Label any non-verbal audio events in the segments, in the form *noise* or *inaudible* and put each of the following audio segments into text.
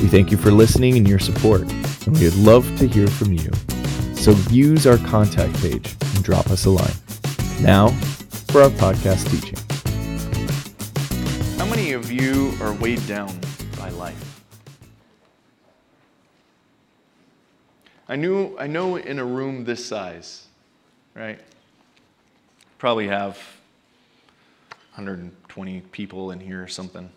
We thank you for listening and your support, and we would love to hear from you. So use our contact page and drop us a line. Now, for our podcast teaching. How many of you are weighed down by life? I knew I know in a room this size, right? Probably have 120 people in here or something.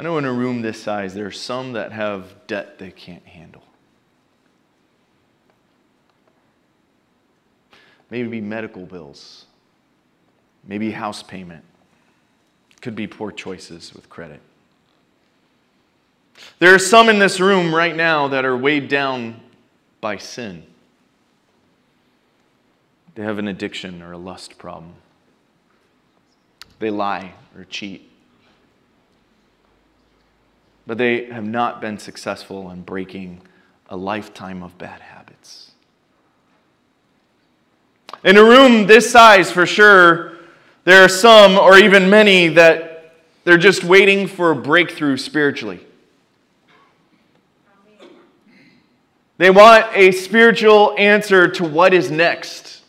I know in a room this size there are some that have debt they can't handle. Maybe medical bills. Maybe house payment. Could be poor choices with credit. There are some in this room right now that are weighed down by sin. They have an addiction or a lust problem. They lie or cheat. But they have not been successful in breaking a lifetime of bad habits. In a room this size, for sure, there are some, or even many, that they're just waiting for a breakthrough spiritually. They want a spiritual answer to what is next.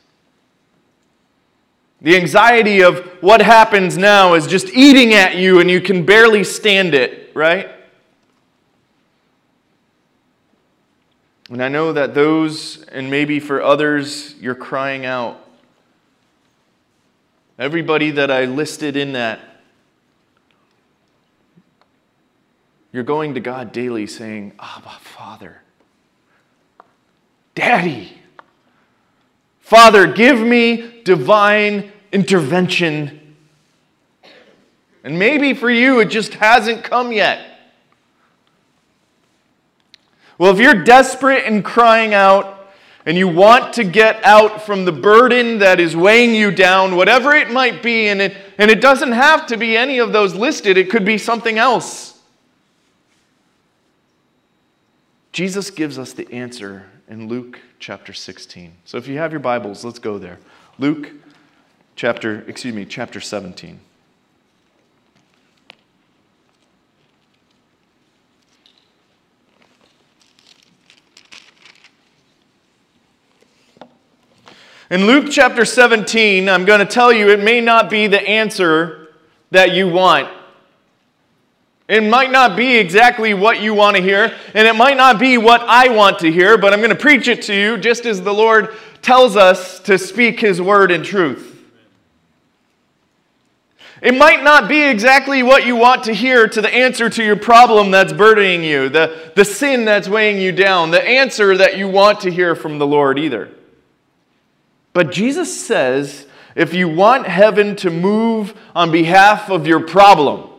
The anxiety of what happens now is just eating at you and you can barely stand it, right? And I know that those, and maybe for others, you're crying out. Everybody that I listed in that, you're going to God daily saying, Abba, Father, Daddy, Father, give me divine intervention. And maybe for you, it just hasn't come yet. Well, if you're desperate and crying out, and you want to get out from the burden that is weighing you down, whatever it might be, and it, and it doesn't have to be any of those listed, it could be something else. Jesus gives us the answer in Luke chapter 16. So if you have your Bibles, let's go there. Luke chapter, excuse me, chapter 17. In Luke chapter 17, I'm going to tell you it may not be the answer that you want. It might not be exactly what you want to hear, and it might not be what I want to hear, but I'm going to preach it to you just as the Lord tells us to speak His word in truth. It might not be exactly what you want to hear to the answer to your problem that's burdening you, the, the sin that's weighing you down, the answer that you want to hear from the Lord either. But Jesus says if you want heaven to move on behalf of your problem,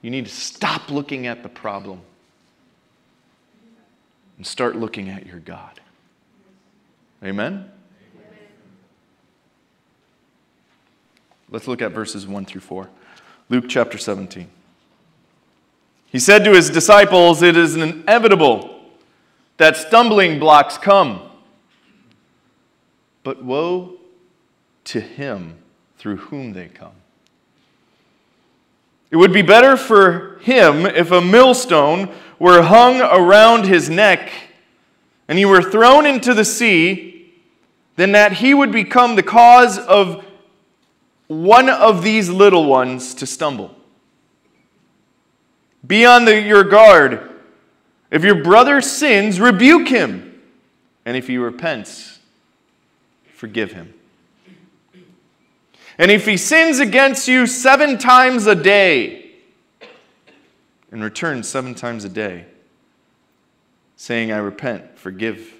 you need to stop looking at the problem and start looking at your God. Amen? Let's look at verses 1 through 4. Luke chapter 17. He said to his disciples, It is inevitable that stumbling blocks come. But woe to him through whom they come. It would be better for him if a millstone were hung around his neck and he were thrown into the sea than that he would become the cause of one of these little ones to stumble. Be on the, your guard. If your brother sins, rebuke him. And if he repents, forgive him. And if he sins against you seven times a day, and returns seven times a day, saying, I repent, forgive,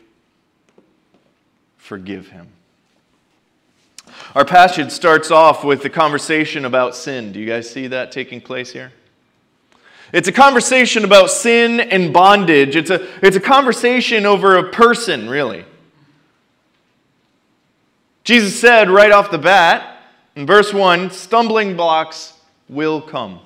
forgive him. Our passage starts off with the conversation about sin. Do you guys see that taking place here? It's a conversation about sin and bondage. It's a, it's a conversation over a person, really. Jesus said right off the bat in verse 1 stumbling blocks will come.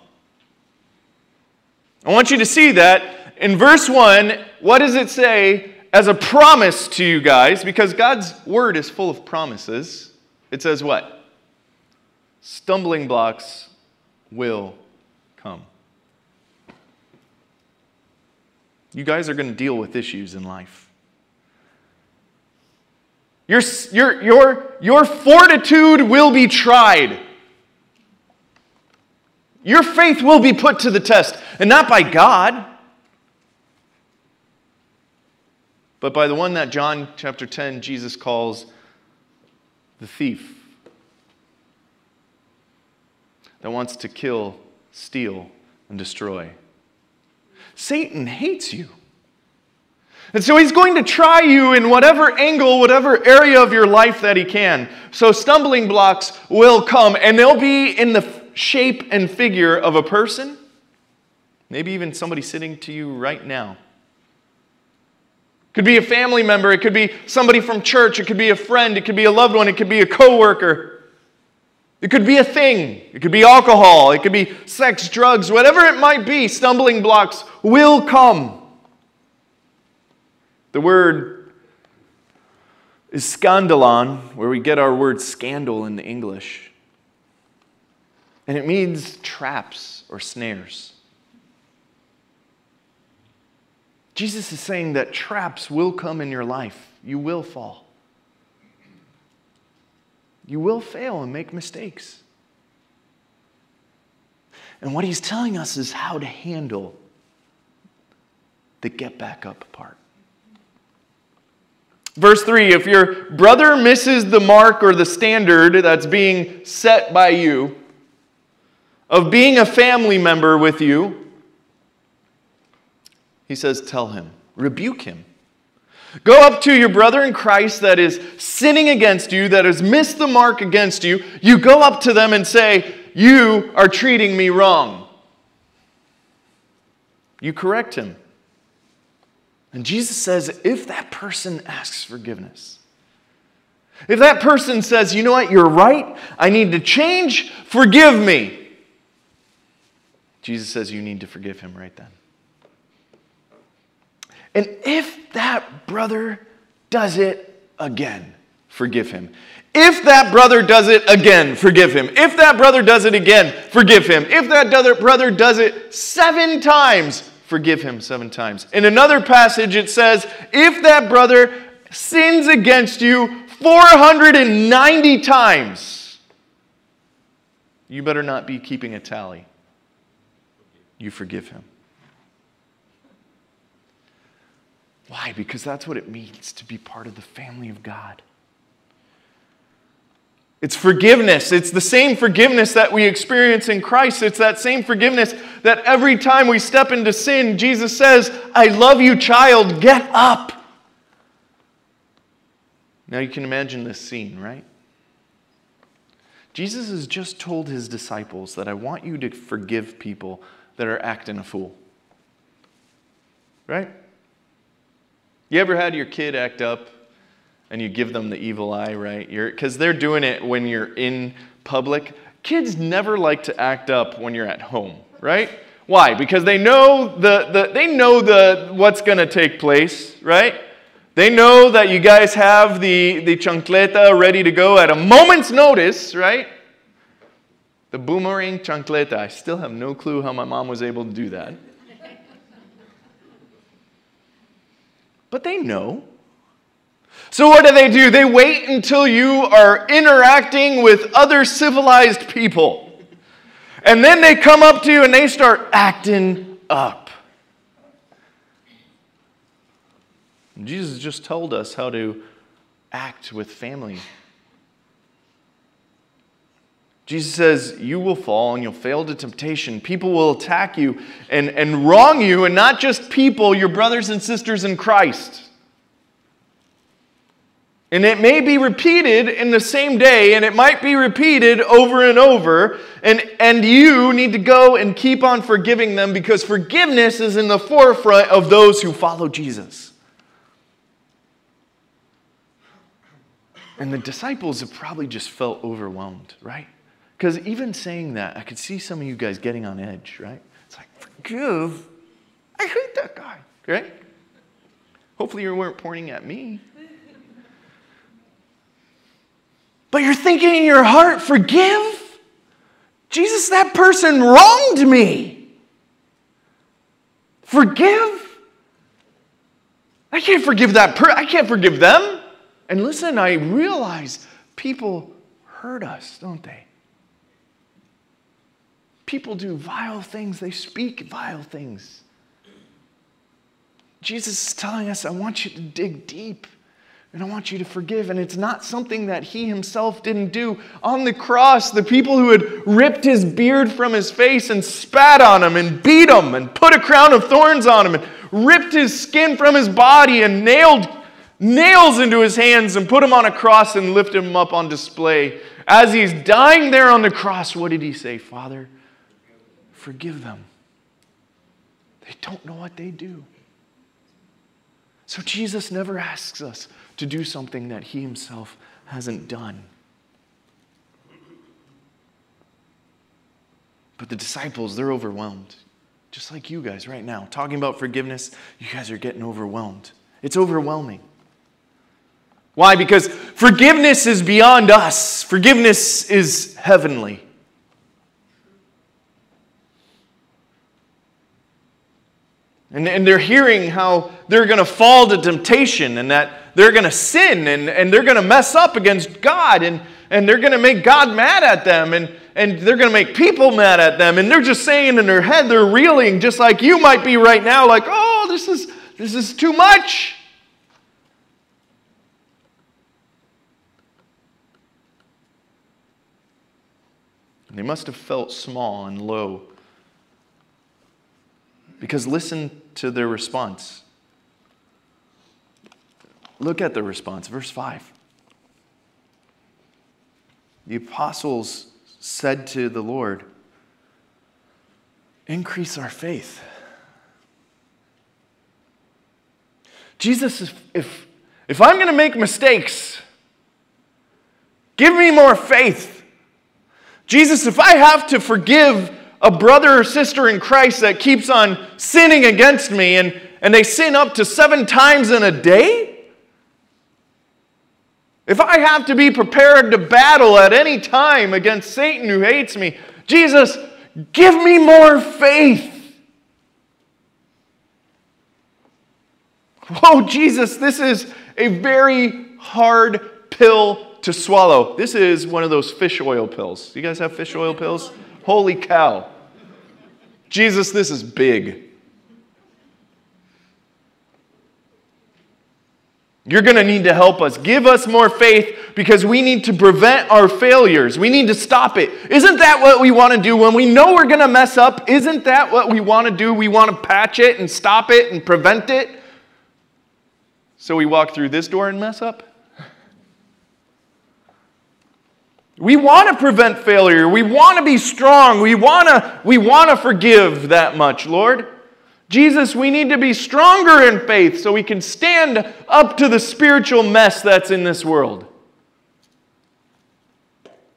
I want you to see that in verse 1, what does it say as a promise to you guys? Because God's word is full of promises. It says what? Stumbling blocks will come. You guys are going to deal with issues in life. Your, your, your, your fortitude will be tried. Your faith will be put to the test, and not by God, but by the one that John chapter 10, Jesus calls the thief that wants to kill, steal, and destroy. Satan hates you. And so he's going to try you in whatever angle, whatever area of your life that he can. So stumbling blocks will come, and they'll be in the shape and figure of a person, maybe even somebody sitting to you right now. Could be a family member, it could be somebody from church, it could be a friend, it could be a loved one, it could be a coworker. It could be a thing. It could be alcohol. It could be sex, drugs, whatever it might be. Stumbling blocks will come. The word is scandalon, where we get our word scandal in the English. And it means traps or snares. Jesus is saying that traps will come in your life. You will fall. You will fail and make mistakes. And what he's telling us is how to handle the get back up part. Verse 3 If your brother misses the mark or the standard that's being set by you of being a family member with you, he says, Tell him, rebuke him. Go up to your brother in Christ that is sinning against you, that has missed the mark against you. You go up to them and say, You are treating me wrong. You correct him. And Jesus says, if that person asks forgiveness, if that person says, you know what, you're right, I need to change, forgive me, Jesus says, you need to forgive him right then. And if that brother does it again, forgive him. If that brother does it again, forgive him. If that brother does it again, forgive him. If that brother does it seven times, forgive him seven times. In another passage, it says, if that brother sins against you 490 times, you better not be keeping a tally. You forgive him. Why? Because that's what it means to be part of the family of God. It's forgiveness. It's the same forgiveness that we experience in Christ. It's that same forgiveness that every time we step into sin, Jesus says, I love you, child, get up. Now you can imagine this scene, right? Jesus has just told his disciples that I want you to forgive people that are acting a fool. Right? You ever had your kid act up and you give them the evil eye, right? Because they're doing it when you're in public. Kids never like to act up when you're at home, right? Why? Because they know the, the they know the what's to take place, right? They know that you guys have the, the chancleta ready to go at a moment's notice, right? The boomerang chancleta. I still have no clue how my mom was able to do that. But they know. So, what do they do? They wait until you are interacting with other civilized people. And then they come up to you and they start acting up. Jesus just told us how to act with family. Jesus says, You will fall and you'll fail to temptation. People will attack you and, and wrong you, and not just people, your brothers and sisters in Christ. And it may be repeated in the same day, and it might be repeated over and over. And, and you need to go and keep on forgiving them because forgiveness is in the forefront of those who follow Jesus. And the disciples have probably just felt overwhelmed, right? Because even saying that, I could see some of you guys getting on edge, right? It's like, forgive? I hate that guy, right? Hopefully you weren't pointing at me. But you're thinking in your heart, forgive? Jesus, that person wronged me. Forgive? I can't forgive that person. I can't forgive them. And listen, I realize people hurt us, don't they? People do vile things, they speak vile things. Jesus is telling us, I want you to dig deep. And I want you to forgive. And it's not something that he himself didn't do. On the cross, the people who had ripped his beard from his face and spat on him and beat him and put a crown of thorns on him and ripped his skin from his body and nailed nails into his hands and put him on a cross and lifted him up on display. As he's dying there on the cross, what did he say? Father, forgive them. They don't know what they do. So Jesus never asks us to do something that he himself hasn't done. But the disciples, they're overwhelmed. Just like you guys right now. Talking about forgiveness, you guys are getting overwhelmed. It's overwhelming. Why? Because forgiveness is beyond us, forgiveness is heavenly. And, and they're hearing how they're going to fall to temptation and that they're going to sin and, and they're going to mess up against God and, and they're going to make God mad at them and, and they're going to make people mad at them. And they're just saying in their head, they're reeling just like you might be right now, like, oh, this is, this is too much. They must have felt small and low because listen to their response. Look at the response, verse 5. The apostles said to the Lord, Increase our faith. Jesus, if, if, if I'm going to make mistakes, give me more faith. Jesus, if I have to forgive a brother or sister in Christ that keeps on sinning against me and, and they sin up to seven times in a day? If I have to be prepared to battle at any time against Satan who hates me, Jesus, give me more faith. Oh, Jesus, this is a very hard pill to swallow. This is one of those fish oil pills. You guys have fish oil pills? Holy cow. Jesus, this is big. You're going to need to help us. Give us more faith because we need to prevent our failures. We need to stop it. Isn't that what we want to do when we know we're going to mess up? Isn't that what we want to do? We want to patch it and stop it and prevent it. So we walk through this door and mess up? We want to prevent failure. We want to be strong. We want to, we want to forgive that much, Lord. Jesus, we need to be stronger in faith so we can stand up to the spiritual mess that's in this world.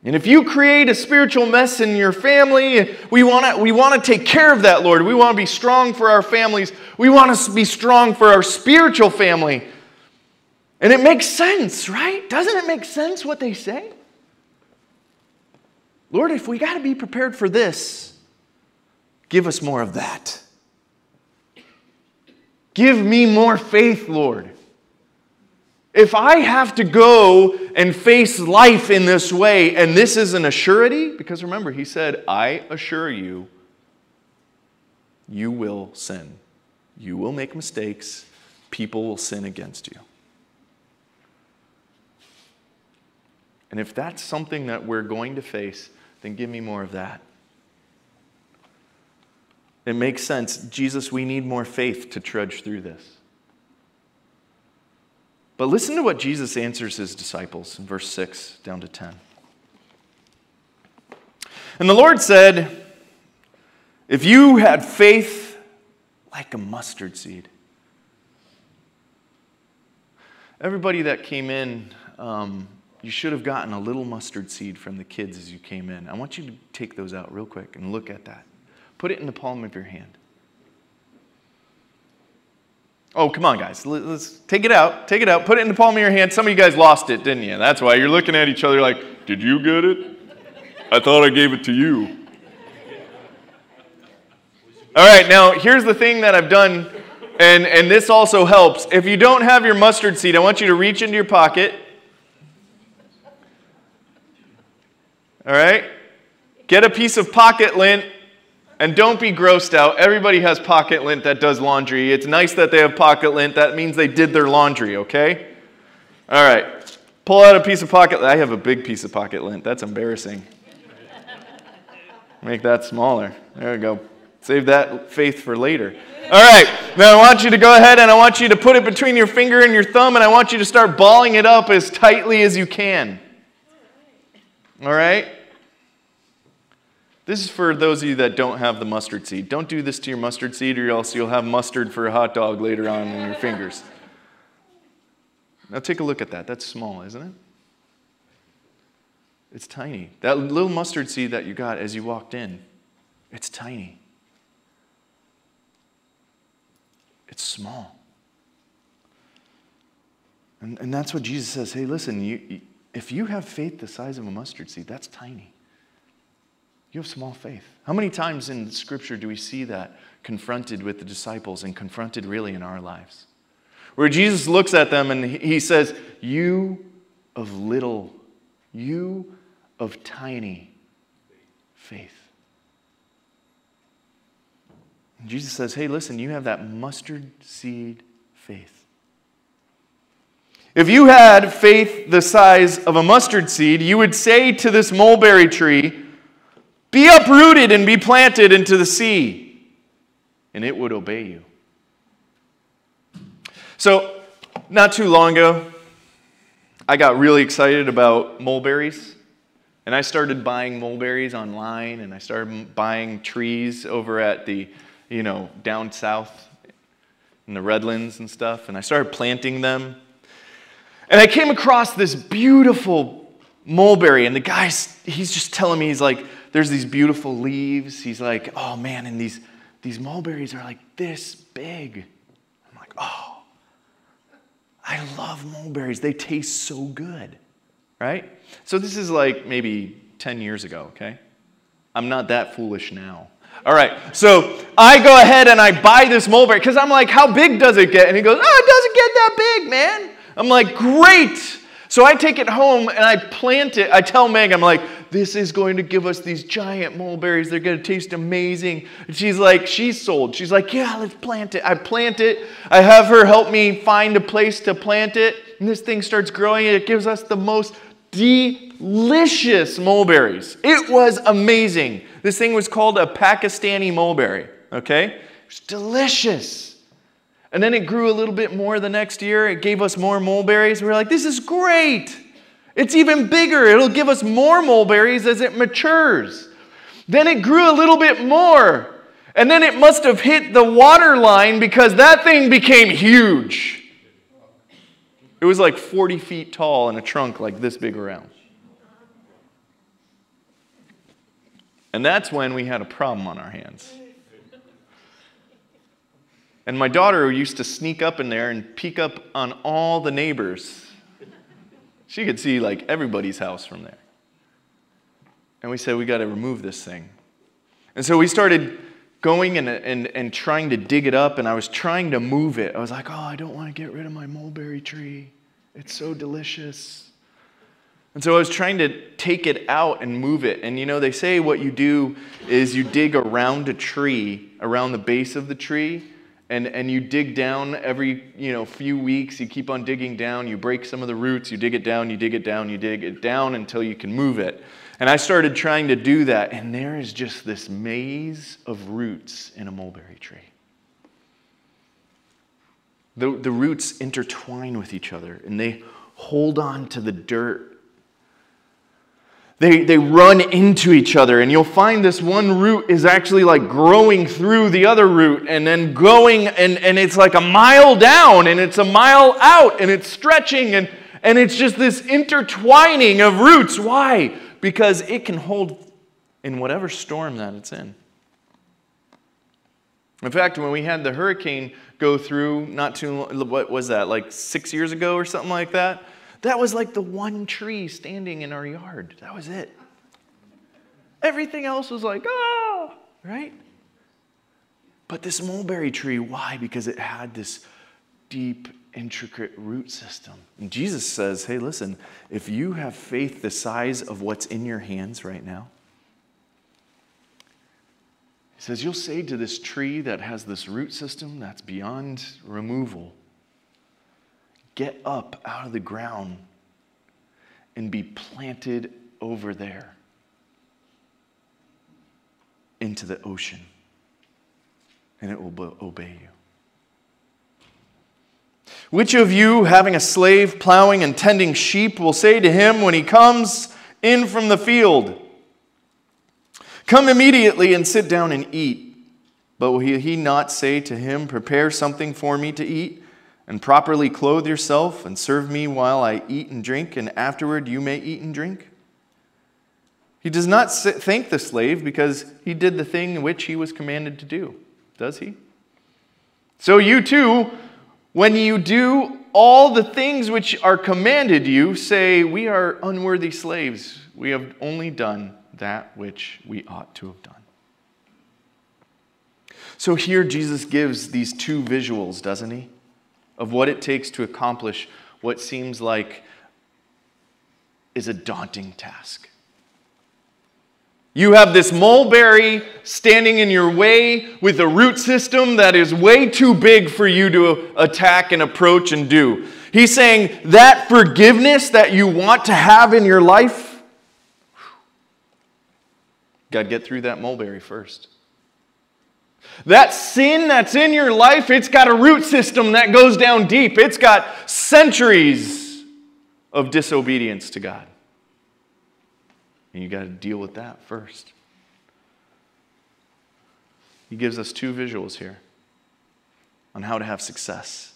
And if you create a spiritual mess in your family, we want to we want to take care of that, Lord. We want to be strong for our families. We want to be strong for our spiritual family. And it makes sense, right? Doesn't it make sense what they say? Lord, if we got to be prepared for this, give us more of that. Give me more faith, Lord. If I have to go and face life in this way, and this isn't a surety, because remember, he said, I assure you, you will sin. You will make mistakes. People will sin against you. And if that's something that we're going to face, then give me more of that. It makes sense. Jesus, we need more faith to trudge through this. But listen to what Jesus answers his disciples in verse 6 down to 10. And the Lord said, If you had faith like a mustard seed. Everybody that came in, um, you should have gotten a little mustard seed from the kids as you came in. I want you to take those out real quick and look at that. Put it in the palm of your hand. Oh, come on, guys. Let's take it out. Take it out. Put it in the palm of your hand. Some of you guys lost it, didn't you? That's why you're looking at each other like, Did you get it? I thought I gave it to you. All right, now here's the thing that I've done, and, and this also helps. If you don't have your mustard seed, I want you to reach into your pocket. All right? Get a piece of pocket lint and don't be grossed out. Everybody has pocket lint that does laundry. It's nice that they have pocket lint. That means they did their laundry, okay? All right. Pull out a piece of pocket I have a big piece of pocket lint. That's embarrassing. Make that smaller. There we go. Save that faith for later. All right. Now I want you to go ahead and I want you to put it between your finger and your thumb and I want you to start balling it up as tightly as you can. All right? This is for those of you that don't have the mustard seed. Don't do this to your mustard seed or else you'll have mustard for a hot dog later on in your fingers. Now take a look at that. That's small, isn't it? It's tiny. That little mustard seed that you got as you walked in, it's tiny. It's small. And, and that's what Jesus says hey, listen, you, if you have faith the size of a mustard seed, that's tiny. You have small faith. How many times in Scripture do we see that confronted with the disciples and confronted really in our lives? Where Jesus looks at them and he says, You of little, you of tiny faith. And Jesus says, Hey, listen, you have that mustard seed faith. If you had faith the size of a mustard seed, you would say to this mulberry tree, Be uprooted and be planted into the sea, and it would obey you. So, not too long ago, I got really excited about mulberries. And I started buying mulberries online and I started buying trees over at the, you know, down south in the Redlands and stuff. And I started planting them. And I came across this beautiful mulberry. And the guy's, he's just telling me, he's like, there's these beautiful leaves. He's like, oh man, and these, these mulberries are like this big. I'm like, oh, I love mulberries. They taste so good right? So this is like maybe 10 years ago, okay? I'm not that foolish now. All right, so I go ahead and I buy this mulberry because I'm like, how big does it get? And he goes, oh, it doesn't get that big, man. I'm like, great. So I take it home and I plant it. I tell Meg, I'm like, this is going to give us these giant mulberries. They're going to taste amazing. And she's like, she's sold. She's like, yeah, let's plant it. I plant it. I have her help me find a place to plant it. And this thing starts growing. It gives us the most delicious mulberries. It was amazing. This thing was called a Pakistani mulberry, okay? It was delicious. And then it grew a little bit more the next year. It gave us more mulberries. We were like, this is great. It's even bigger. It'll give us more mulberries as it matures. Then it grew a little bit more. And then it must have hit the water line because that thing became huge. It was like 40 feet tall and a trunk like this big around. And that's when we had a problem on our hands. And my daughter used to sneak up in there and peek up on all the neighbors. She could see like everybody's house from there. And we said, we got to remove this thing. And so we started going and, and, and trying to dig it up, and I was trying to move it. I was like, oh, I don't want to get rid of my mulberry tree. It's so delicious. And so I was trying to take it out and move it. And you know, they say what you do is you dig around a tree, around the base of the tree, and, and you dig down every you know few weeks. You keep on digging down. You break some of the roots. You dig it down. You dig it down. You dig it down until you can move it. And I started trying to do that, and there is just this maze of roots in a mulberry tree. The, the roots intertwine with each other and they hold on to the dirt. They, they run into each other, and you'll find this one root is actually like growing through the other root and then going, and, and it's like a mile down and it's a mile out and it's stretching, and, and it's just this intertwining of roots. Why? Because it can hold in whatever storm that it's in. In fact, when we had the hurricane go through, not too what was that, like six years ago or something like that? That was like the one tree standing in our yard. That was it. Everything else was like, oh, right? But this mulberry tree, why? Because it had this deep, intricate root system. And Jesus says, hey, listen, if you have faith the size of what's in your hands right now, he says, You'll say to this tree that has this root system that's beyond removal, get up out of the ground and be planted over there into the ocean, and it will obey you. Which of you, having a slave plowing and tending sheep, will say to him when he comes in from the field, Come immediately and sit down and eat. But will he not say to him, Prepare something for me to eat, and properly clothe yourself, and serve me while I eat and drink, and afterward you may eat and drink? He does not thank the slave because he did the thing which he was commanded to do, does he? So you too, when you do all the things which are commanded you, say, We are unworthy slaves. We have only done that which we ought to have done. So here Jesus gives these two visuals, doesn't he? Of what it takes to accomplish what seems like is a daunting task. You have this mulberry standing in your way with a root system that is way too big for you to attack and approach and do. He's saying that forgiveness that you want to have in your life Got to get through that mulberry first. That sin that's in your life, it's got a root system that goes down deep. It's got centuries of disobedience to God. And you got to deal with that first. He gives us two visuals here on how to have success.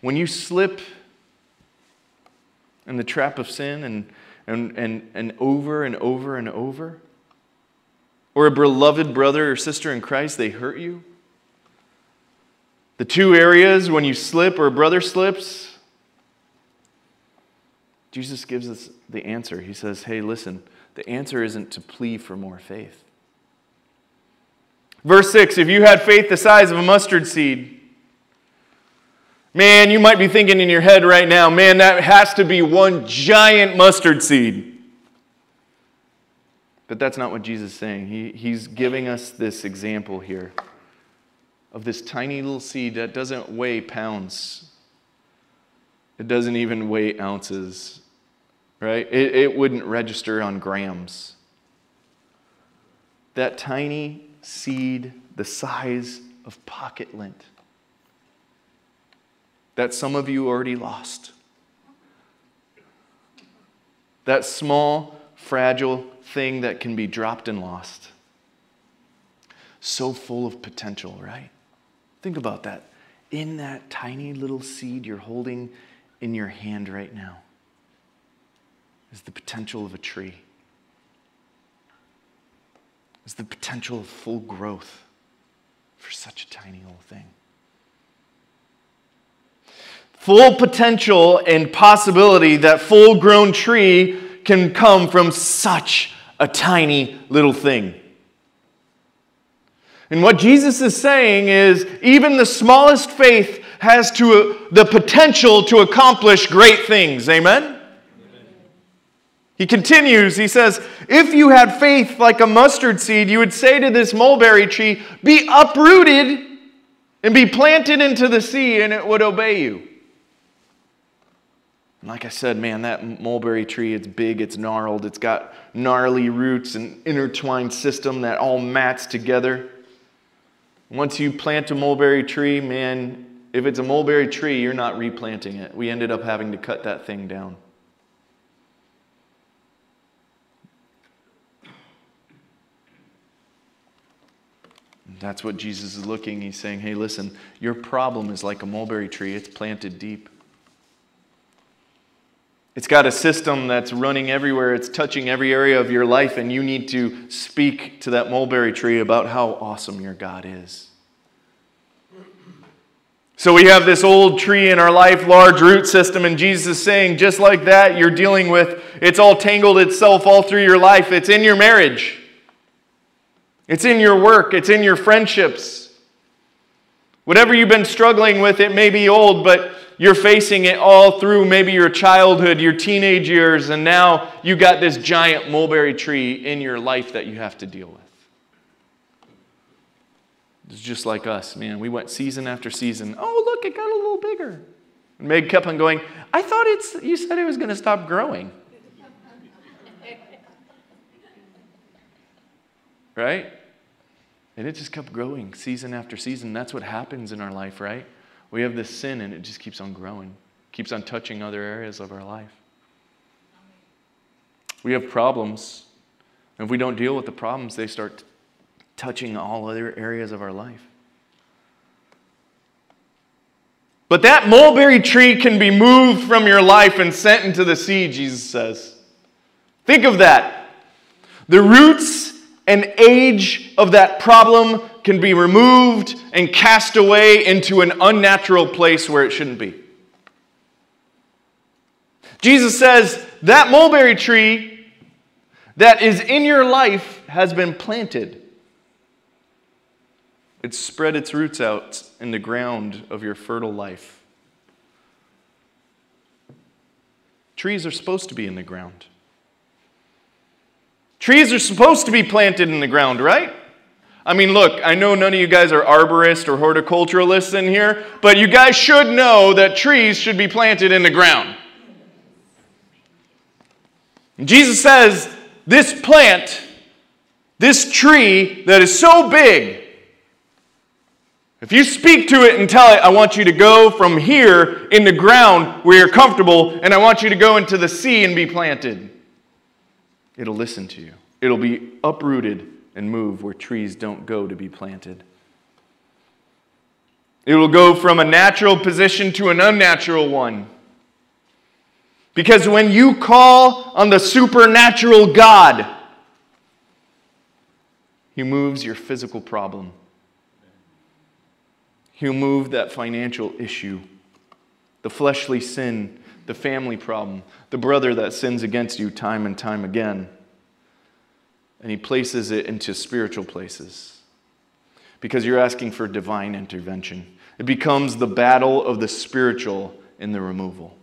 When you slip in the trap of sin and and, and, and over and over and over? Or a beloved brother or sister in Christ, they hurt you? The two areas when you slip or a brother slips, Jesus gives us the answer. He says, Hey, listen, the answer isn't to plea for more faith. Verse 6 If you had faith the size of a mustard seed, Man, you might be thinking in your head right now, man, that has to be one giant mustard seed. But that's not what Jesus is saying. He, he's giving us this example here of this tiny little seed that doesn't weigh pounds, it doesn't even weigh ounces, right? It, it wouldn't register on grams. That tiny seed, the size of pocket lint that some of you already lost. That small, fragile thing that can be dropped and lost. So full of potential, right? Think about that. In that tiny little seed you're holding in your hand right now is the potential of a tree, is the potential of full growth for such a tiny little thing full potential and possibility that full grown tree can come from such a tiny little thing. And what Jesus is saying is even the smallest faith has to, uh, the potential to accomplish great things. Amen? He continues, he says, If you had faith like a mustard seed, you would say to this mulberry tree, Be uprooted and be planted into the sea, and it would obey you. And like I said, man, that mulberry tree, it's big, it's gnarled, it's got gnarly roots and intertwined system that all mats together. Once you plant a mulberry tree, man, if it's a mulberry tree, you're not replanting it. We ended up having to cut that thing down. That's what Jesus is looking. He's saying, hey, listen, your problem is like a mulberry tree, it's planted deep. It's got a system that's running everywhere, it's touching every area of your life, and you need to speak to that mulberry tree about how awesome your God is. So we have this old tree in our life, large root system, and Jesus is saying, just like that, you're dealing with, it's all tangled itself all through your life. It's in your marriage. It's in your work, it's in your friendships. Whatever you've been struggling with, it may be old, but you're facing it all through maybe your childhood, your teenage years, and now you got this giant mulberry tree in your life that you have to deal with. It's just like us, man. We went season after season. Oh, look, it got a little bigger. And Meg kept on going, I thought it's, you said it was going to stop growing. right? And it just kept growing season after season. That's what happens in our life, right? We have this sin and it just keeps on growing, keeps on touching other areas of our life. We have problems. And if we don't deal with the problems, they start touching all other areas of our life. But that mulberry tree can be moved from your life and sent into the sea, Jesus says. Think of that. The roots and age of that problem can be removed and cast away into an unnatural place where it shouldn't be. Jesus says that mulberry tree that is in your life has been planted. It's spread its roots out in the ground of your fertile life. Trees are supposed to be in the ground. Trees are supposed to be planted in the ground, right? I mean, look, I know none of you guys are arborists or horticulturalists in here, but you guys should know that trees should be planted in the ground. Jesus says, This plant, this tree that is so big, if you speak to it and tell it, I want you to go from here in the ground where you're comfortable, and I want you to go into the sea and be planted it'll listen to you. It'll be uprooted and move where trees don't go to be planted. It will go from a natural position to an unnatural one. Because when you call on the supernatural God, He moves your physical problem. He'll move that financial issue, the fleshly sin the family problem, the brother that sins against you time and time again. And he places it into spiritual places because you're asking for divine intervention. It becomes the battle of the spiritual in the removal.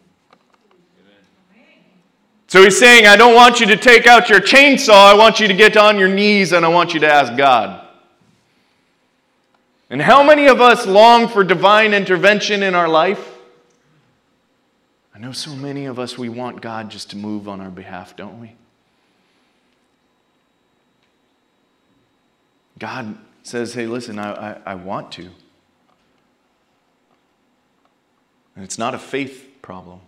So he's saying, I don't want you to take out your chainsaw. I want you to get on your knees and I want you to ask God. And how many of us long for divine intervention in our life? I know so many of us, we want God just to move on our behalf, don't we? God says, hey, listen, I, I, I want to. And it's not a faith problem,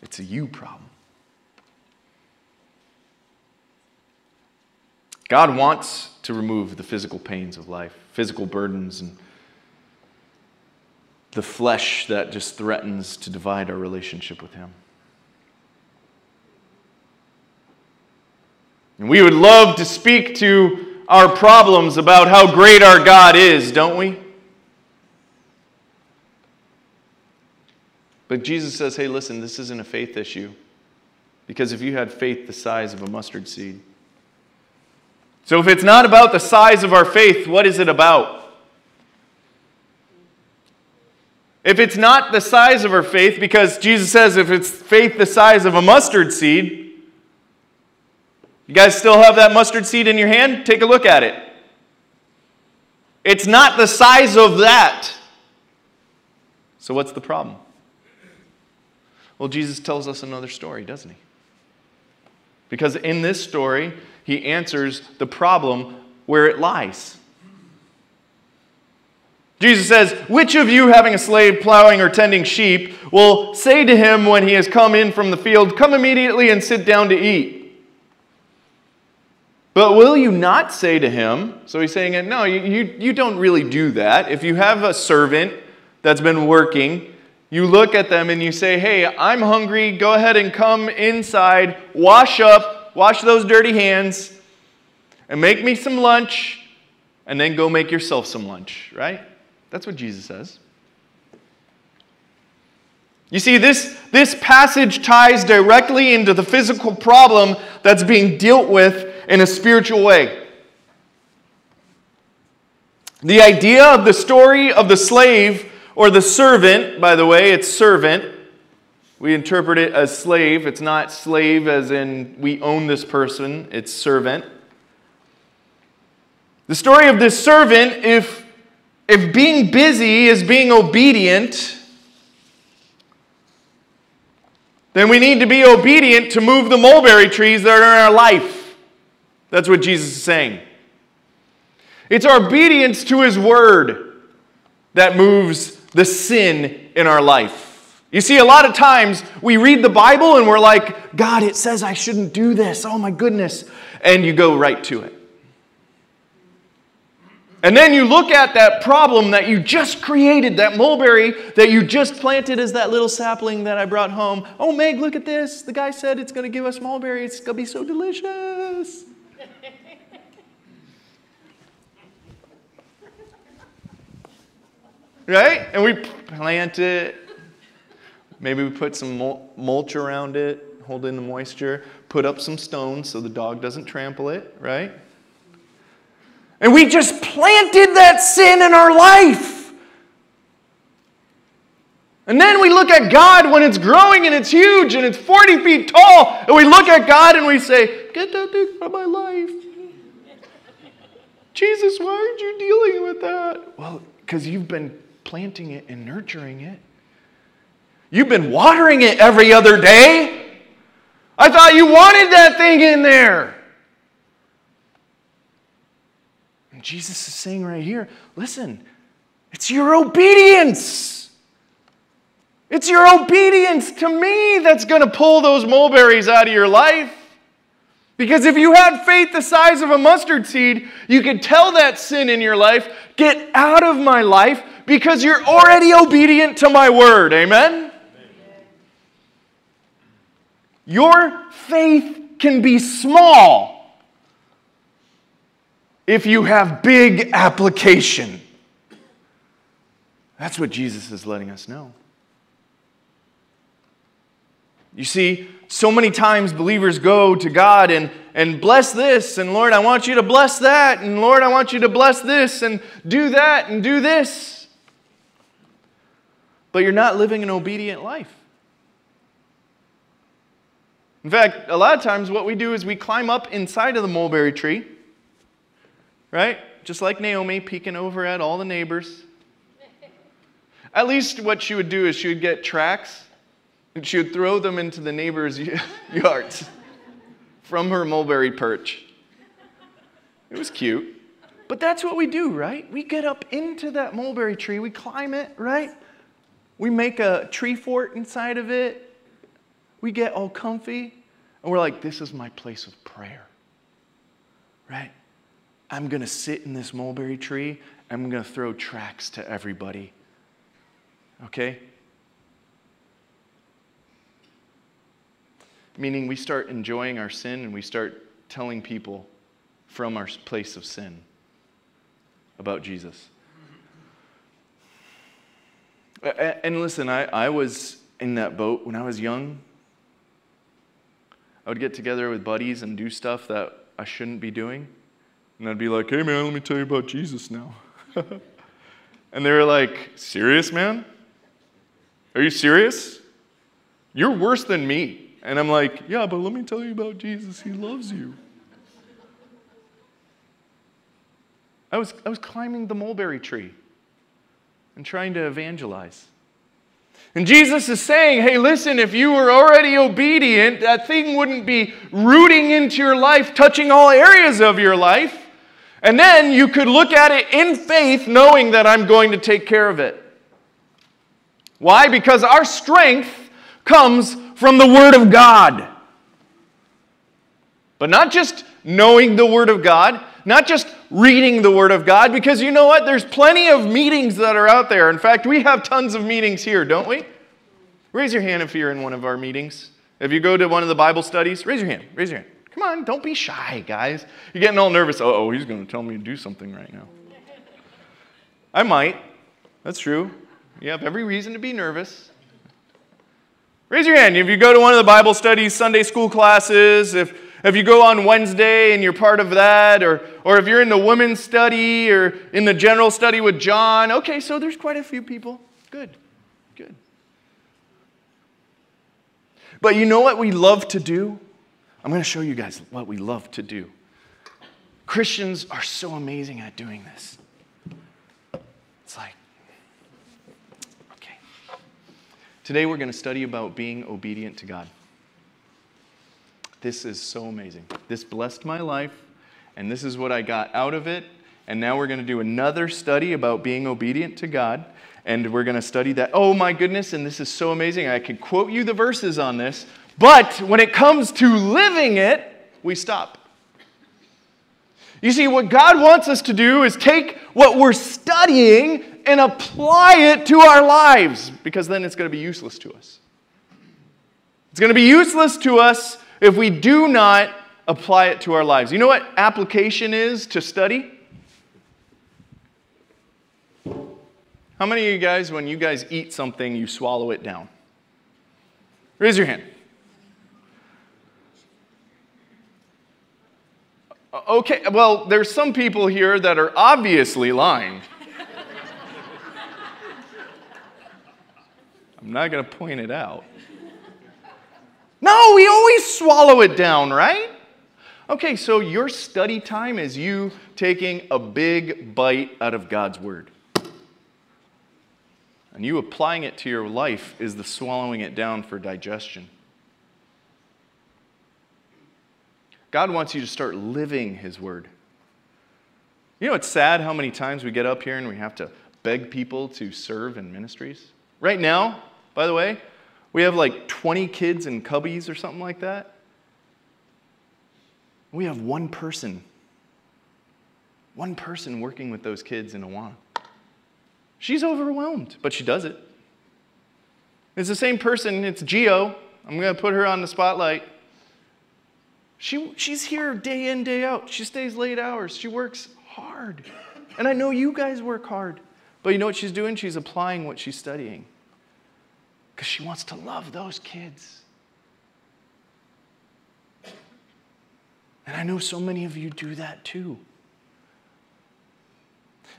it's a you problem. God wants to remove the physical pains of life, physical burdens and the flesh that just threatens to divide our relationship with Him. And we would love to speak to our problems about how great our God is, don't we? But Jesus says, hey, listen, this isn't a faith issue. Because if you had faith the size of a mustard seed. So if it's not about the size of our faith, what is it about? If it's not the size of our faith, because Jesus says if it's faith the size of a mustard seed, you guys still have that mustard seed in your hand? Take a look at it. It's not the size of that. So, what's the problem? Well, Jesus tells us another story, doesn't he? Because in this story, he answers the problem where it lies. Jesus says, Which of you, having a slave plowing or tending sheep, will say to him when he has come in from the field, Come immediately and sit down to eat? But will you not say to him, so he's saying, No, you, you, you don't really do that. If you have a servant that's been working, you look at them and you say, Hey, I'm hungry. Go ahead and come inside, wash up, wash those dirty hands, and make me some lunch, and then go make yourself some lunch, right? That's what Jesus says. You see, this, this passage ties directly into the physical problem that's being dealt with in a spiritual way. The idea of the story of the slave or the servant, by the way, it's servant. We interpret it as slave. It's not slave as in we own this person, it's servant. The story of this servant, if if being busy is being obedient, then we need to be obedient to move the mulberry trees that are in our life. That's what Jesus is saying. It's our obedience to his word that moves the sin in our life. You see, a lot of times we read the Bible and we're like, God, it says I shouldn't do this. Oh my goodness. And you go right to it. And then you look at that problem that you just created, that mulberry that you just planted as that little sapling that I brought home. Oh, Meg, look at this. The guy said it's going to give us mulberries. It's going to be so delicious. Right? And we plant it. Maybe we put some mulch around it, hold in the moisture, put up some stones so the dog doesn't trample it, right? And we just planted that sin in our life. And then we look at God when it's growing and it's huge and it's 40 feet tall. And we look at God and we say, Get that thing out of my life. Jesus, why aren't you dealing with that? Well, because you've been planting it and nurturing it. You've been watering it every other day. I thought you wanted that thing in there. And Jesus is saying right here listen, it's your obedience. It's your obedience to me that's going to pull those mulberries out of your life. Because if you had faith the size of a mustard seed, you could tell that sin in your life, get out of my life because you're already obedient to my word. Amen? Your faith can be small if you have big application. That's what Jesus is letting us know. You see, so many times believers go to God and, and bless this, and Lord, I want you to bless that, and Lord, I want you to bless this, and do that, and do this. But you're not living an obedient life. In fact, a lot of times what we do is we climb up inside of the mulberry tree right? Just like Naomi peeking over at all the neighbors. At least what she would do is she would get tracks and she would throw them into the neighbors' *laughs* yards from her mulberry perch. It was cute. But that's what we do, right? We get up into that mulberry tree, we climb it, right? We make a tree fort inside of it. We get all comfy, and we're like, this is my place of prayer, right? I'm going to sit in this mulberry tree. I'm going to throw tracks to everybody. Okay? Meaning we start enjoying our sin and we start telling people from our place of sin about Jesus. And listen, I, I was in that boat when I was young. I would get together with buddies and do stuff that I shouldn't be doing. And I'd be like, hey, man, let me tell you about Jesus now. *laughs* and they were like, serious, man? Are you serious? You're worse than me. And I'm like, yeah, but let me tell you about Jesus. He loves you. I was, I was climbing the mulberry tree and trying to evangelize. And Jesus is saying, hey, listen, if you were already obedient, that thing wouldn't be rooting into your life, touching all areas of your life. And then you could look at it in faith, knowing that I'm going to take care of it. Why? Because our strength comes from the Word of God. But not just knowing the Word of God, not just reading the Word of God, because you know what? There's plenty of meetings that are out there. In fact, we have tons of meetings here, don't we? Raise your hand if you're in one of our meetings. If you go to one of the Bible studies, raise your hand. Raise your hand. Come on, don't be shy, guys. You're getting all nervous. Oh, he's going to tell me to do something right now. I might. That's true. You have every reason to be nervous. Raise your hand if you go to one of the Bible studies, Sunday school classes, if if you go on Wednesday and you're part of that, or, or if you're in the women's study or in the general study with John, okay, so there's quite a few people. Good, good. But you know what we love to do? I'm going to show you guys what we love to do. Christians are so amazing at doing this. It's like, okay. Today we're going to study about being obedient to God. This is so amazing. This blessed my life, and this is what I got out of it. And now we're going to do another study about being obedient to God. And we're going to study that. Oh my goodness, and this is so amazing. I could quote you the verses on this, but when it comes to living it, we stop. You see, what God wants us to do is take what we're studying and apply it to our lives, because then it's going to be useless to us. It's going to be useless to us if we do not apply it to our lives. You know what application is to study? How many of you guys, when you guys eat something, you swallow it down? Raise your hand. Okay, well, there's some people here that are obviously lying. I'm not going to point it out. No, we always swallow it down, right? Okay, so your study time is you taking a big bite out of God's Word. And you applying it to your life is the swallowing it down for digestion. God wants you to start living His Word. You know, it's sad how many times we get up here and we have to beg people to serve in ministries. Right now, by the way, we have like 20 kids in cubbies or something like that. We have one person, one person working with those kids in Awana. She's overwhelmed, but she does it. It's the same person, it's Geo. I'm going to put her on the spotlight. She, she's here day in, day out. She stays late hours. She works hard. And I know you guys work hard. But you know what she's doing? She's applying what she's studying because she wants to love those kids. And I know so many of you do that too.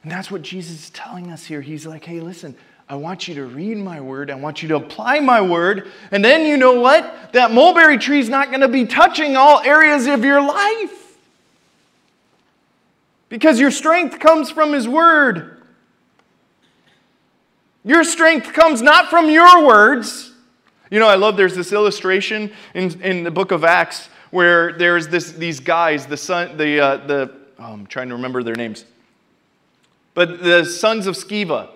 And that's what Jesus is telling us here. He's like, hey, listen, I want you to read my word. I want you to apply my word. And then you know what? That mulberry tree is not going to be touching all areas of your life. Because your strength comes from his word. Your strength comes not from your words. You know, I love there's this illustration in, in the book of Acts where there's this, these guys, the son, the, uh, the oh, I'm trying to remember their names, but the sons of Sceva.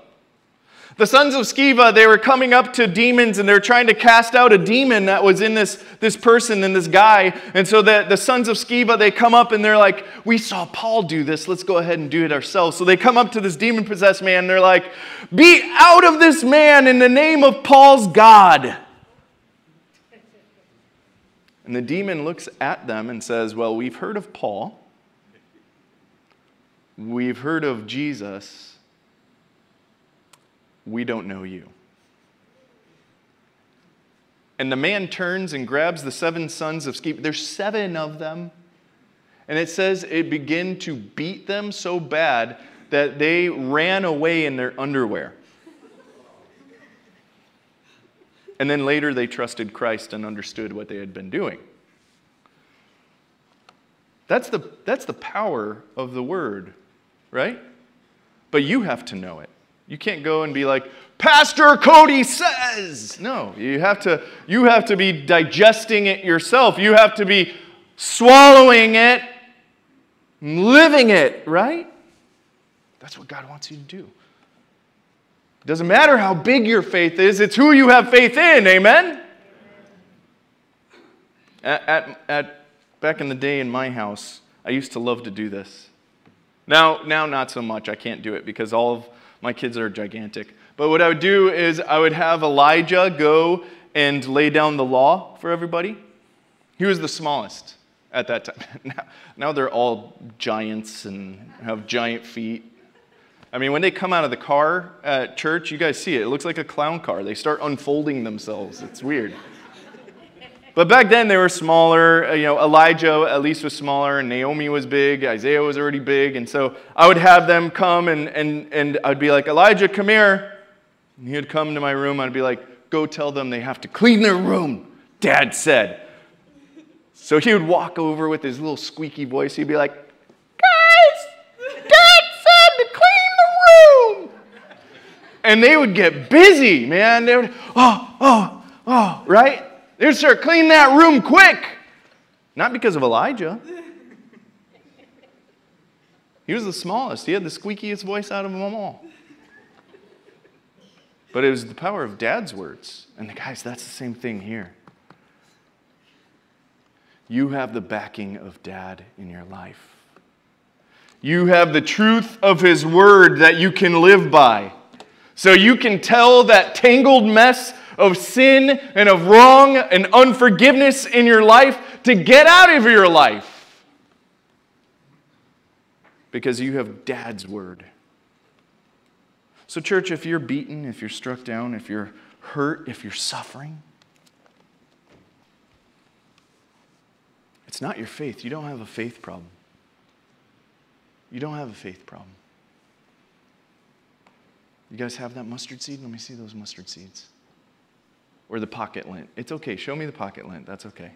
The sons of Sceva, they were coming up to demons and they're trying to cast out a demon that was in this, this person and this guy. And so the, the sons of Sceva, they come up and they're like, We saw Paul do this. Let's go ahead and do it ourselves. So they come up to this demon possessed man and they're like, Be out of this man in the name of Paul's God. And the demon looks at them and says, Well, we've heard of Paul, we've heard of Jesus we don't know you. And the man turns and grabs the seven sons of Sceva. There's seven of them. And it says it began to beat them so bad that they ran away in their underwear. And then later they trusted Christ and understood what they had been doing. That's the, that's the power of the word, right? But you have to know it. You can't go and be like, Pastor Cody says. No, you have to you have to be digesting it yourself. You have to be swallowing it, living it, right? That's what God wants you to do. It doesn't matter how big your faith is, it's who you have faith in. Amen? At, at, at, back in the day in my house, I used to love to do this. Now, now, not so much. I can't do it because all of my kids are gigantic. But what I would do is I would have Elijah go and lay down the law for everybody. He was the smallest at that time. *laughs* Now, now they're all giants and have giant feet. I mean, when they come out of the car at church, you guys see it. It looks like a clown car. They start unfolding themselves. It's weird. But back then they were smaller. Uh, you know, Elijah at least was smaller, and Naomi was big. Isaiah was already big, and so I would have them come, and and and I'd be like, Elijah, come here. And he would come to my room. I'd be like, go tell them they have to clean their room. Dad said. So he would walk over with his little squeaky voice. He'd be like, guys, Dad said to clean the room. And they would get busy, man. They would, oh, oh, oh, right? They sir, clean that room quick. Not because of Elijah. He was the smallest. He had the squeakiest voice out of them all. But it was the power of dad's words. And guys, that's the same thing here. You have the backing of dad in your life. You have the truth of his word that you can live by. So you can tell that tangled mess of sin and of wrong and unforgiveness in your life to get out of your life. Because you have dad's word. So, church, if you're beaten, if you're struck down, if you're hurt, if you're suffering, it's not your faith. You don't have a faith problem. You don't have a faith problem. You guys have that mustard seed? Let me see those mustard seeds. Or the pocket lint. It's okay. Show me the pocket lint. That's okay.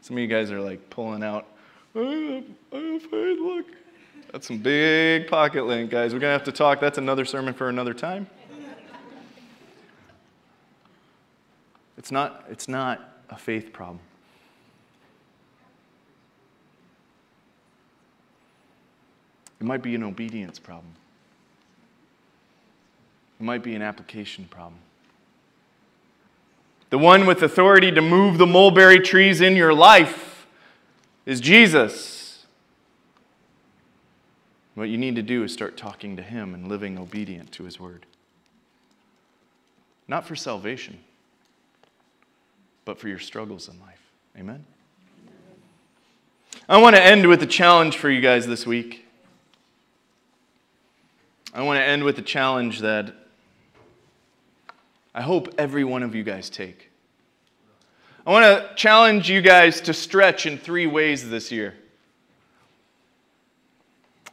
Some of you guys are like pulling out. I have, I have faith. Look. That's some big pocket lint, guys. We're going to have to talk. That's another sermon for another time. It's not, it's not a faith problem. It might be an obedience problem. It might be an application problem. The one with authority to move the mulberry trees in your life is Jesus. What you need to do is start talking to Him and living obedient to His word. Not for salvation, but for your struggles in life. Amen? I want to end with a challenge for you guys this week. I want to end with a challenge that I hope every one of you guys take. I want to challenge you guys to stretch in three ways this year.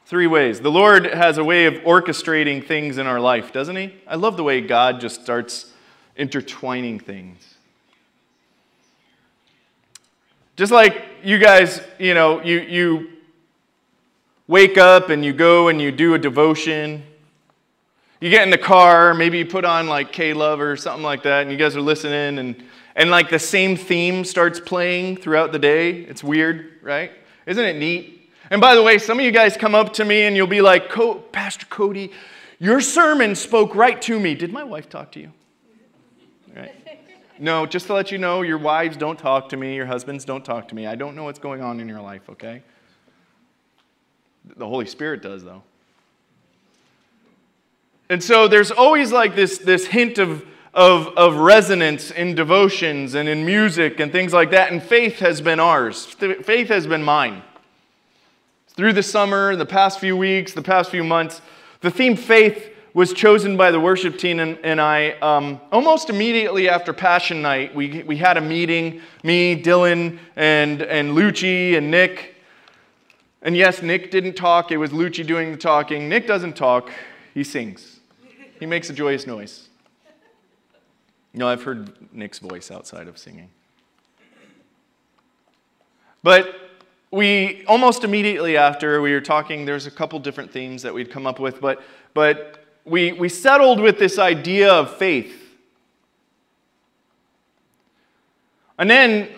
Three ways. The Lord has a way of orchestrating things in our life, doesn't He? I love the way God just starts intertwining things. Just like you guys, you know, you, you wake up and you go and you do a devotion. You get in the car, maybe you put on like K Love or something like that, and you guys are listening, and, and like the same theme starts playing throughout the day. It's weird, right? Isn't it neat? And by the way, some of you guys come up to me and you'll be like, Pastor Cody, your sermon spoke right to me. Did my wife talk to you? Right? No, just to let you know, your wives don't talk to me, your husbands don't talk to me. I don't know what's going on in your life, okay? The Holy Spirit does, though. And so there's always like this, this hint of, of, of resonance in devotions and in music and things like that. And faith has been ours, faith has been mine through the summer, the past few weeks, the past few months, the theme faith was chosen by the worship team and, and I. Um, almost immediately after Passion Night, we, we had a meeting, me, Dylan, and, and Lucci and Nick. And yes, Nick didn't talk, it was Lucci doing the talking. Nick doesn't talk, he sings. He makes a joyous noise. No, I've heard Nick's voice outside of singing. But we almost immediately after we were talking, there's a couple different themes that we'd come up with, but, but we, we settled with this idea of faith. And then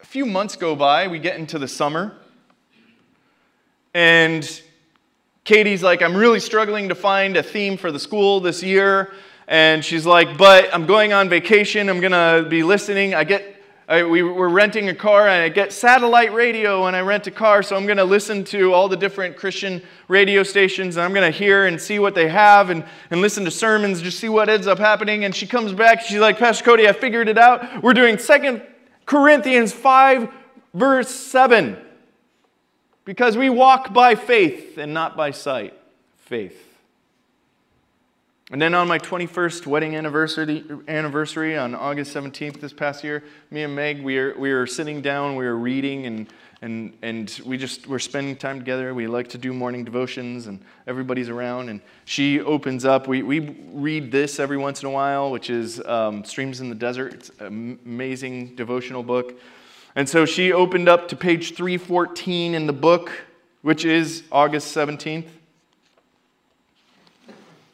a few months go by, we get into the summer, and Katie's like, I'm really struggling to find a theme for the school this year. And she's like, But I'm going on vacation. I'm going to be listening. I get I, we're renting a car and I get satellite radio and I rent a car, so I'm going to listen to all the different Christian radio stations and I'm going to hear and see what they have and, and listen to sermons, just see what ends up happening. And she comes back, she's like, Pastor Cody, I figured it out. We're doing Second Corinthians 5, verse 7. Because we walk by faith and not by sight. Faith. And then on my 21st wedding anniversary, anniversary on August 17th this past year, me and Meg, we were, we were sitting down, we were reading, and, and, and we just were spending time together. We like to do morning devotions, and everybody's around. And she opens up. We, we read this every once in a while, which is um, Streams in the Desert. It's an amazing devotional book. And so she opened up to page 314 in the book, which is August 17th.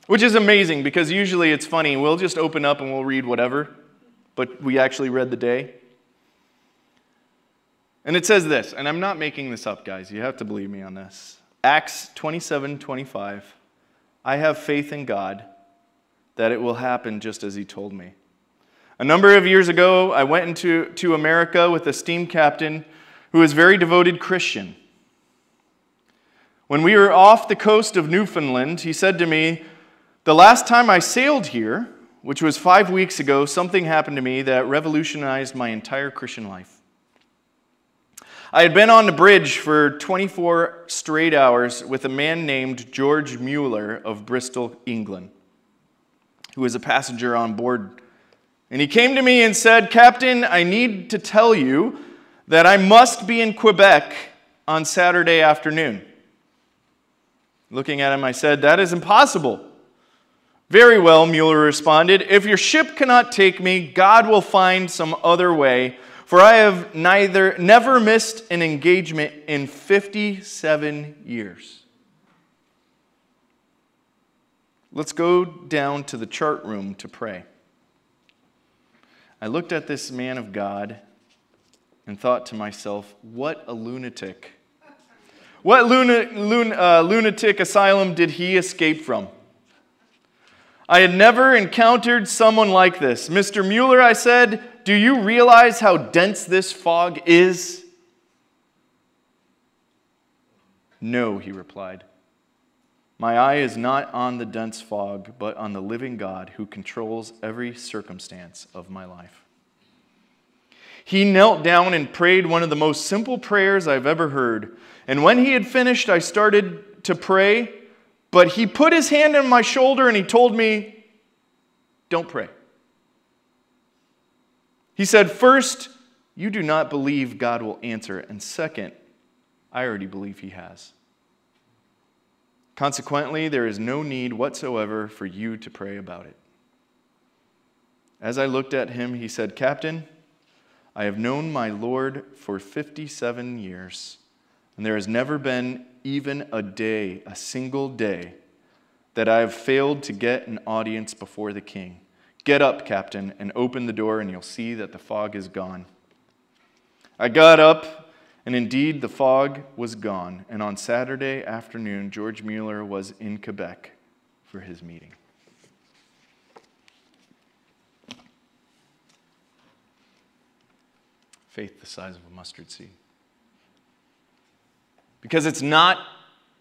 Which is amazing because usually it's funny. We'll just open up and we'll read whatever, but we actually read the day. And it says this, and I'm not making this up, guys. You have to believe me on this. Acts 27 25. I have faith in God that it will happen just as He told me. A number of years ago, I went into to America with a steam captain who was a very devoted Christian. When we were off the coast of Newfoundland, he said to me, the last time I sailed here, which was five weeks ago, something happened to me that revolutionized my entire Christian life. I had been on the bridge for 24 straight hours with a man named George Mueller of Bristol, England, who was a passenger on board. And he came to me and said, Captain, I need to tell you that I must be in Quebec on Saturday afternoon. Looking at him, I said, That is impossible. Very well, Mueller responded. If your ship cannot take me, God will find some other way, for I have neither never missed an engagement in 57 years. Let's go down to the chart room to pray. I looked at this man of God and thought to myself, what a lunatic. What luna, lun, uh, lunatic asylum did he escape from? I had never encountered someone like this. Mr. Mueller, I said, do you realize how dense this fog is? No, he replied. My eye is not on the dense fog, but on the living God who controls every circumstance of my life. He knelt down and prayed one of the most simple prayers I've ever heard. And when he had finished, I started to pray but he put his hand on my shoulder and he told me, Don't pray. He said, First, you do not believe God will answer. And second, I already believe he has. Consequently, there is no need whatsoever for you to pray about it. As I looked at him, he said, Captain, I have known my Lord for 57 years, and there has never been even a day, a single day, that I have failed to get an audience before the king. Get up, captain, and open the door, and you'll see that the fog is gone. I got up, and indeed the fog was gone. And on Saturday afternoon, George Mueller was in Quebec for his meeting. Faith the size of a mustard seed because it's not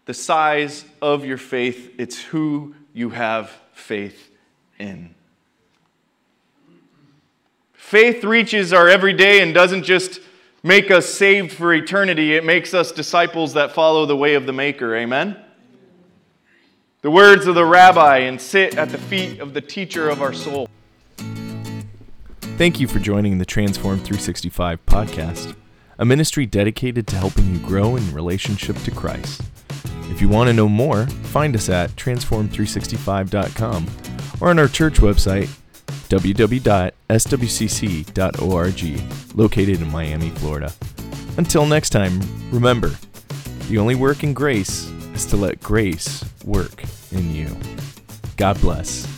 the size of your faith, it's who you have faith in. Faith reaches our everyday and doesn't just make us saved for eternity, it makes us disciples that follow the way of the Maker. Amen? The words of the rabbi and sit at the feet of the teacher of our soul. Thank you for joining the Transformed 365 podcast a ministry dedicated to helping you grow in relationship to Christ. If you want to know more, find us at transformed365.com or on our church website, www.swcc.org, located in Miami, Florida. Until next time, remember the only work in grace is to let grace work in you. God bless.